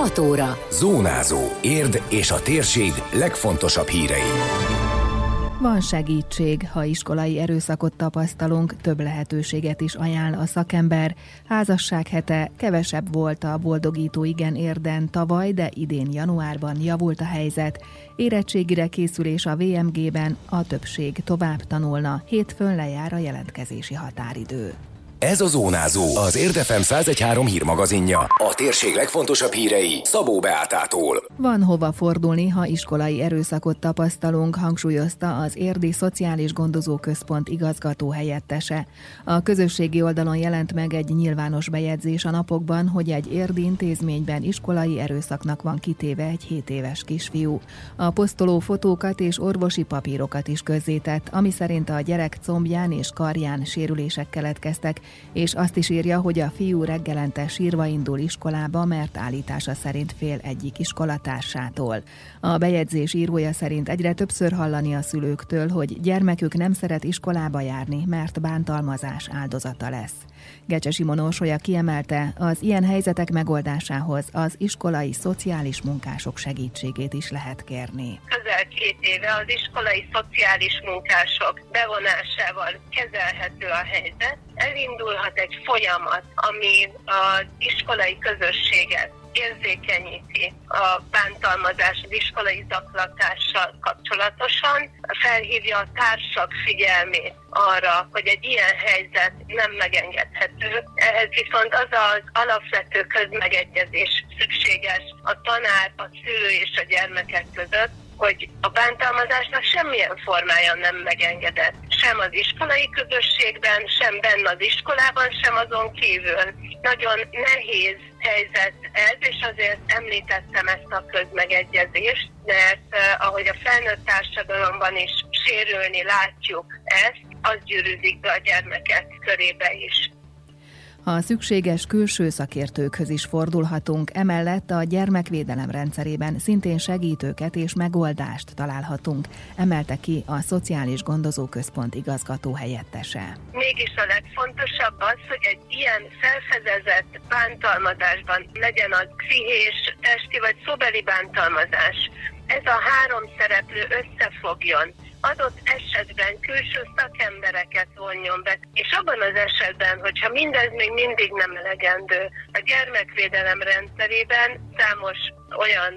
6 óra. Zónázó. Érd és a térség legfontosabb hírei. Van segítség, ha iskolai erőszakot tapasztalunk, több lehetőséget is ajánl a szakember. Házasság hete kevesebb volt a boldogító igen érden tavaly, de idén januárban javult a helyzet. Érettségire készülés a VMG-ben, a többség tovább tanulna, hétfőn lejár a jelentkezési határidő. Ez a Zónázó, az Érdefem 1013 hírmagazinja. A térség legfontosabb hírei Szabó Beátától. Van hova fordulni, ha iskolai erőszakot tapasztalunk, hangsúlyozta az Érdi Szociális Gondozó Központ igazgató helyettese. A közösségi oldalon jelent meg egy nyilvános bejegyzés a napokban, hogy egy érdi intézményben iskolai erőszaknak van kitéve egy 7 éves kisfiú. A posztoló fotókat és orvosi papírokat is közzétett, ami szerint a gyerek combján és karján sérülések keletkeztek, és azt is írja, hogy a fiú reggelente sírva indul iskolába, mert állítása szerint fél egyik iskolatársától. A bejegyzés írója szerint egyre többször hallani a szülőktől, hogy gyermekük nem szeret iskolába járni, mert bántalmazás áldozata lesz. Gecse Simon Orsolya kiemelte, az ilyen helyzetek megoldásához az iskolai szociális munkások segítségét is lehet kérni. Közel két éve az iskolai szociális munkások bevonásával kezelhető a helyzet. Elindulhat egy folyamat, ami az iskolai közösséget érzékenyíti a bántalmazás, az iskolai zaklatással kapcsolatosan, felhívja a társak figyelmét arra, hogy egy ilyen helyzet nem megengedhető. Ehhez viszont az az alapvető közmegegyezés szükséges a tanár, a szülő és a gyermekek között, hogy a bántalmazásnak semmilyen formája nem megengedett. Sem az iskolai közösségben, sem benne az iskolában, sem azon kívül. Nagyon nehéz helyzet ez, és azért említettem ezt a közmegegyezést, mert eh, ahogy a felnőtt társadalomban is sérülni látjuk ezt, az gyűrűzik be a gyermekek körébe is. Ha szükséges külső szakértőkhöz is fordulhatunk, emellett a gyermekvédelem rendszerében szintén segítőket és megoldást találhatunk, emelte ki a Szociális Gondozó Központ igazgató helyettese. Mégis a legfontosabb az, hogy egy ilyen felfedezett bántalmazásban legyen az pszichés, testi vagy szobeli bántalmazás, ez a három szereplő összefogjon, adott esetben külső szakembereket vonjon be, és abban az esetben, hogyha mindez még mindig nem elegendő, a gyermekvédelem rendszerében számos olyan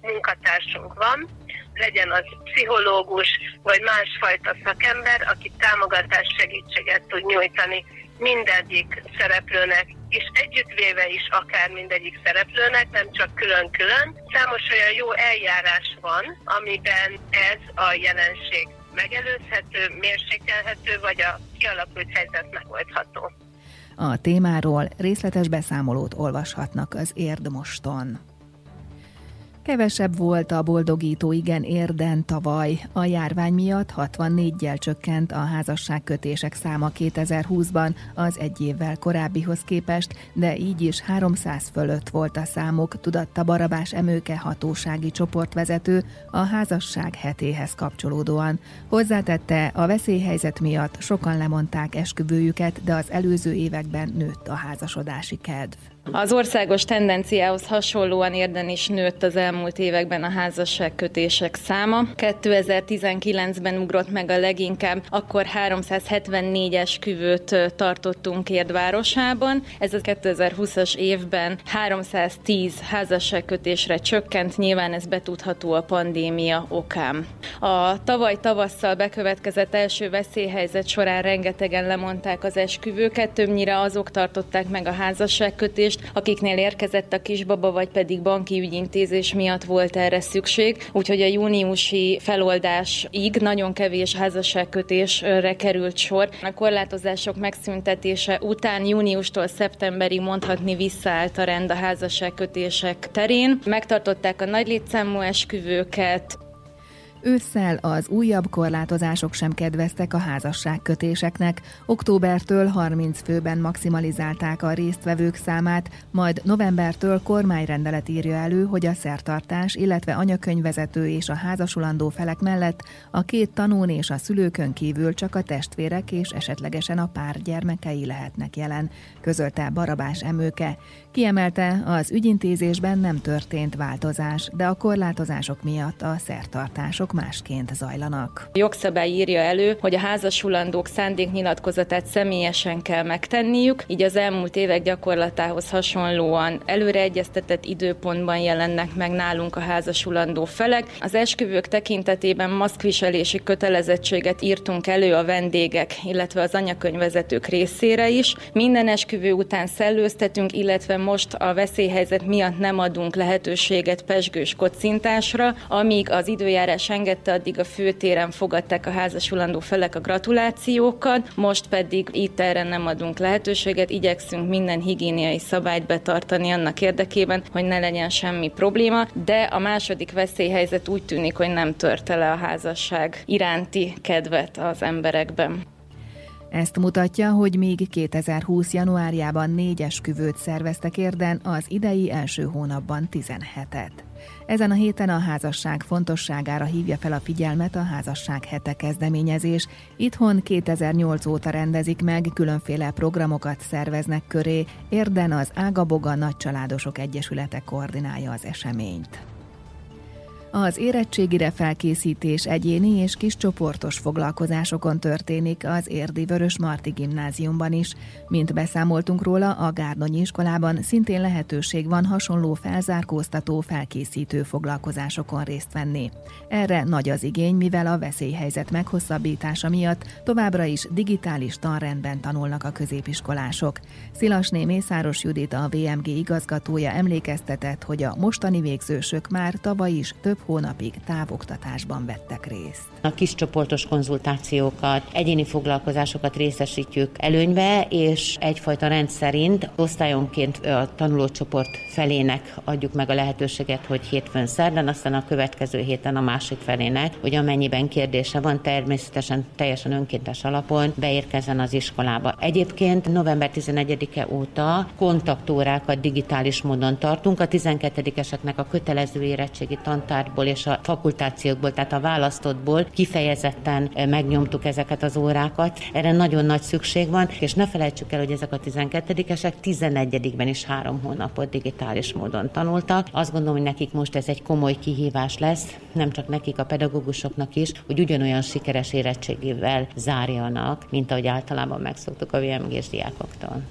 munkatársunk van, legyen az pszichológus vagy másfajta szakember, aki támogatás segítséget tud nyújtani mindegyik szereplőnek, és együttvéve is akár mindegyik szereplőnek, nem csak külön-külön. Számos olyan jó eljárás van, amiben ez a jelenség megelőzhető, mérsékelhető, vagy a kialakult helyzet megoldható. A témáról részletes beszámolót olvashatnak az Érdmoston. Kevesebb volt a boldogító igen érden tavaly. A járvány miatt 64-jel csökkent a házasságkötések száma 2020-ban az egy évvel korábbihoz képest, de így is 300 fölött volt a számuk, tudatta Barabás Emőke hatósági csoportvezető a házasság hetéhez kapcsolódóan. Hozzátette, a veszélyhelyzet miatt sokan lemondták esküvőjüket, de az előző években nőtt a házasodási kedv. Az országos tendenciához hasonlóan érden is nőtt az elmúlt években a házasságkötések száma. 2019-ben ugrott meg a leginkább, akkor 374-es küvőt tartottunk Érdvárosában. Ez a 2020-as évben 310 házasságkötésre csökkent, nyilván ez betudható a pandémia okán. A tavaly tavasszal bekövetkezett első veszélyhelyzet során rengetegen lemondták az esküvőket, többnyire azok tartották meg a házasságkötést, fizetést, akiknél érkezett a kisbaba, vagy pedig banki ügyintézés miatt volt erre szükség. Úgyhogy a júniusi feloldásig nagyon kevés házasságkötésre került sor. A korlátozások megszüntetése után júniustól szeptemberig mondhatni visszaállt a rend a házasságkötések terén. Megtartották a nagy létszámú esküvőket, Ősszel az újabb korlátozások sem kedveztek a házasságkötéseknek. Októbertől 30 főben maximalizálták a résztvevők számát, majd novembertől kormányrendelet írja elő, hogy a szertartás, illetve anyakönyvezető és a házasulandó felek mellett a két tanún és a szülőkön kívül csak a testvérek és esetlegesen a pár gyermekei lehetnek jelen, közölte Barabás Emőke. Kiemelte, az ügyintézésben nem történt változás, de a korlátozások miatt a szertartások másként zajlanak. A jogszabály írja elő, hogy a házasulandók szándéknyilatkozatát személyesen kell megtenniük, így az elmúlt évek gyakorlatához hasonlóan előre egyeztetett időpontban jelennek meg nálunk a házasulandó felek. Az esküvők tekintetében maszkviselési kötelezettséget írtunk elő a vendégek, illetve az anyakönyvezetők részére is. Minden esküvő után szellőztetünk, illetve most a veszélyhelyzet miatt nem adunk lehetőséget pesgős kocintásra, amíg az időjárás engedte, addig a főtéren fogadták a házasulandó felek a gratulációkat, most pedig itt erre nem adunk lehetőséget, igyekszünk minden higiéniai szabályt betartani annak érdekében, hogy ne legyen semmi probléma, de a második veszélyhelyzet úgy tűnik, hogy nem törte le a házasság iránti kedvet az emberekben. Ezt mutatja, hogy még 2020. januárjában négy esküvőt szerveztek érden, az idei első hónapban 17-et. Ezen a héten a házasság fontosságára hívja fel a figyelmet a házasság hete kezdeményezés. Itthon 2008 óta rendezik meg, különféle programokat szerveznek köré. Érden az Ágaboga Nagycsaládosok Egyesülete koordinálja az eseményt. Az érettségire felkészítés egyéni és kiscsoportos foglalkozásokon történik az Érdi Vörös Marti Gimnáziumban is. Mint beszámoltunk róla, a Gárdonyi iskolában szintén lehetőség van hasonló felzárkóztató, felkészítő foglalkozásokon részt venni. Erre nagy az igény, mivel a veszélyhelyzet meghosszabbítása miatt továbbra is digitális tanrendben tanulnak a középiskolások. Szilasné Mészáros Judit, a VMG igazgatója emlékeztetett, hogy a mostani végzősök már tavaly is több hónapig távoktatásban vettek részt. A kis csoportos konzultációkat, egyéni foglalkozásokat részesítjük előnybe, és egyfajta rendszerint osztályonként a tanulócsoport felének adjuk meg a lehetőséget, hogy hétfőn szerdán, aztán a következő héten a másik felének, hogy amennyiben kérdése van, természetesen teljesen önkéntes alapon beérkezzen az iskolába. Egyébként november 11-e óta kontaktórákat digitális módon tartunk. A 12-eseknek a kötelező érettségi tantár szakmákból és a fakultációkból, tehát a választottból kifejezetten eh, megnyomtuk ezeket az órákat. Erre nagyon nagy szükség van, és ne felejtsük el, hogy ezek a 12-esek 11-ben is három hónapot digitális módon tanultak. Azt gondolom, hogy nekik most ez egy komoly kihívás lesz, nem csak nekik, a pedagógusoknak is, hogy ugyanolyan sikeres érettségével zárjanak, mint ahogy általában megszoktuk a VMG-s diákoktól.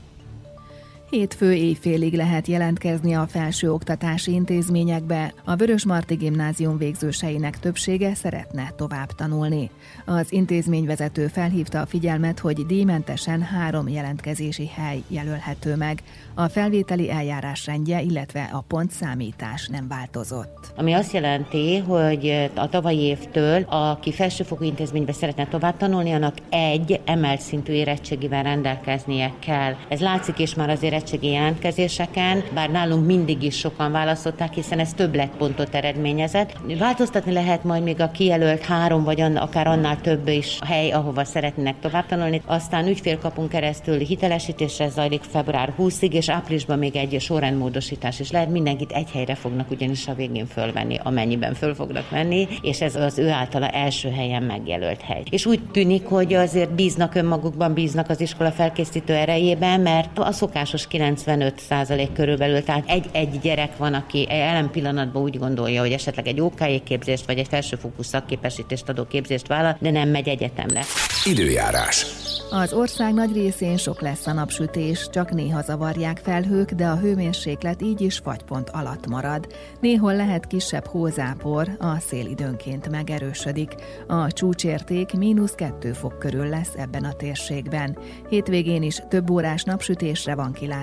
Hétfő éjfélig lehet jelentkezni a felsőoktatási intézményekbe. A Vörös Marti Gimnázium végzőseinek többsége szeretne tovább tanulni. Az intézményvezető felhívta a figyelmet, hogy díjmentesen három jelentkezési hely jelölhető meg. A felvételi eljárás rendje, illetve a pontszámítás nem változott. Ami azt jelenti, hogy a tavalyi évtől, aki felsőfokú intézménybe szeretne tovább tanulni, annak egy emelt szintű érettségivel rendelkeznie kell. Ez látszik is már azért érettségi jelentkezéseken, bár nálunk mindig is sokan választották, hiszen ez többletpontot eredményezett. Változtatni lehet majd még a kijelölt három vagy akár annál több is a hely, ahova szeretnének tovább tanulni. Aztán ügyfélkapunk keresztül hitelesítésre zajlik február 20-ig, és áprilisban még egy sorrendmódosítás is lehet. Mindenkit egy helyre fognak ugyanis a végén fölvenni, amennyiben föl fognak venni, és ez az ő általa első helyen megjelölt hely. És úgy tűnik, hogy azért bíznak önmagukban, bíznak az iskola felkészítő erejében, mert a szokásos 95% körülbelül, tehát egy-egy gyerek van, aki jelen pillanatban úgy gondolja, hogy esetleg egy OK képzést vagy egy felsőfokú szakképesítést adó képzést vállal, de nem megy egyetemre. Időjárás. Az ország nagy részén sok lesz a napsütés, csak néha zavarják felhők, de a hőmérséklet így is fagypont alatt marad. Néhol lehet kisebb hózápor, a szél időnként megerősödik. A csúcsérték mínusz 2 fok körül lesz ebben a térségben. Hétvégén is több órás napsütésre van kilátás,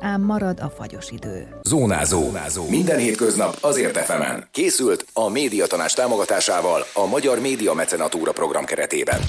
ám marad a fagyos idő. Zónázó. Zónázó. Minden hétköznap azért efemen. Készült a médiatanás támogatásával a Magyar Média Mecenatúra program keretében.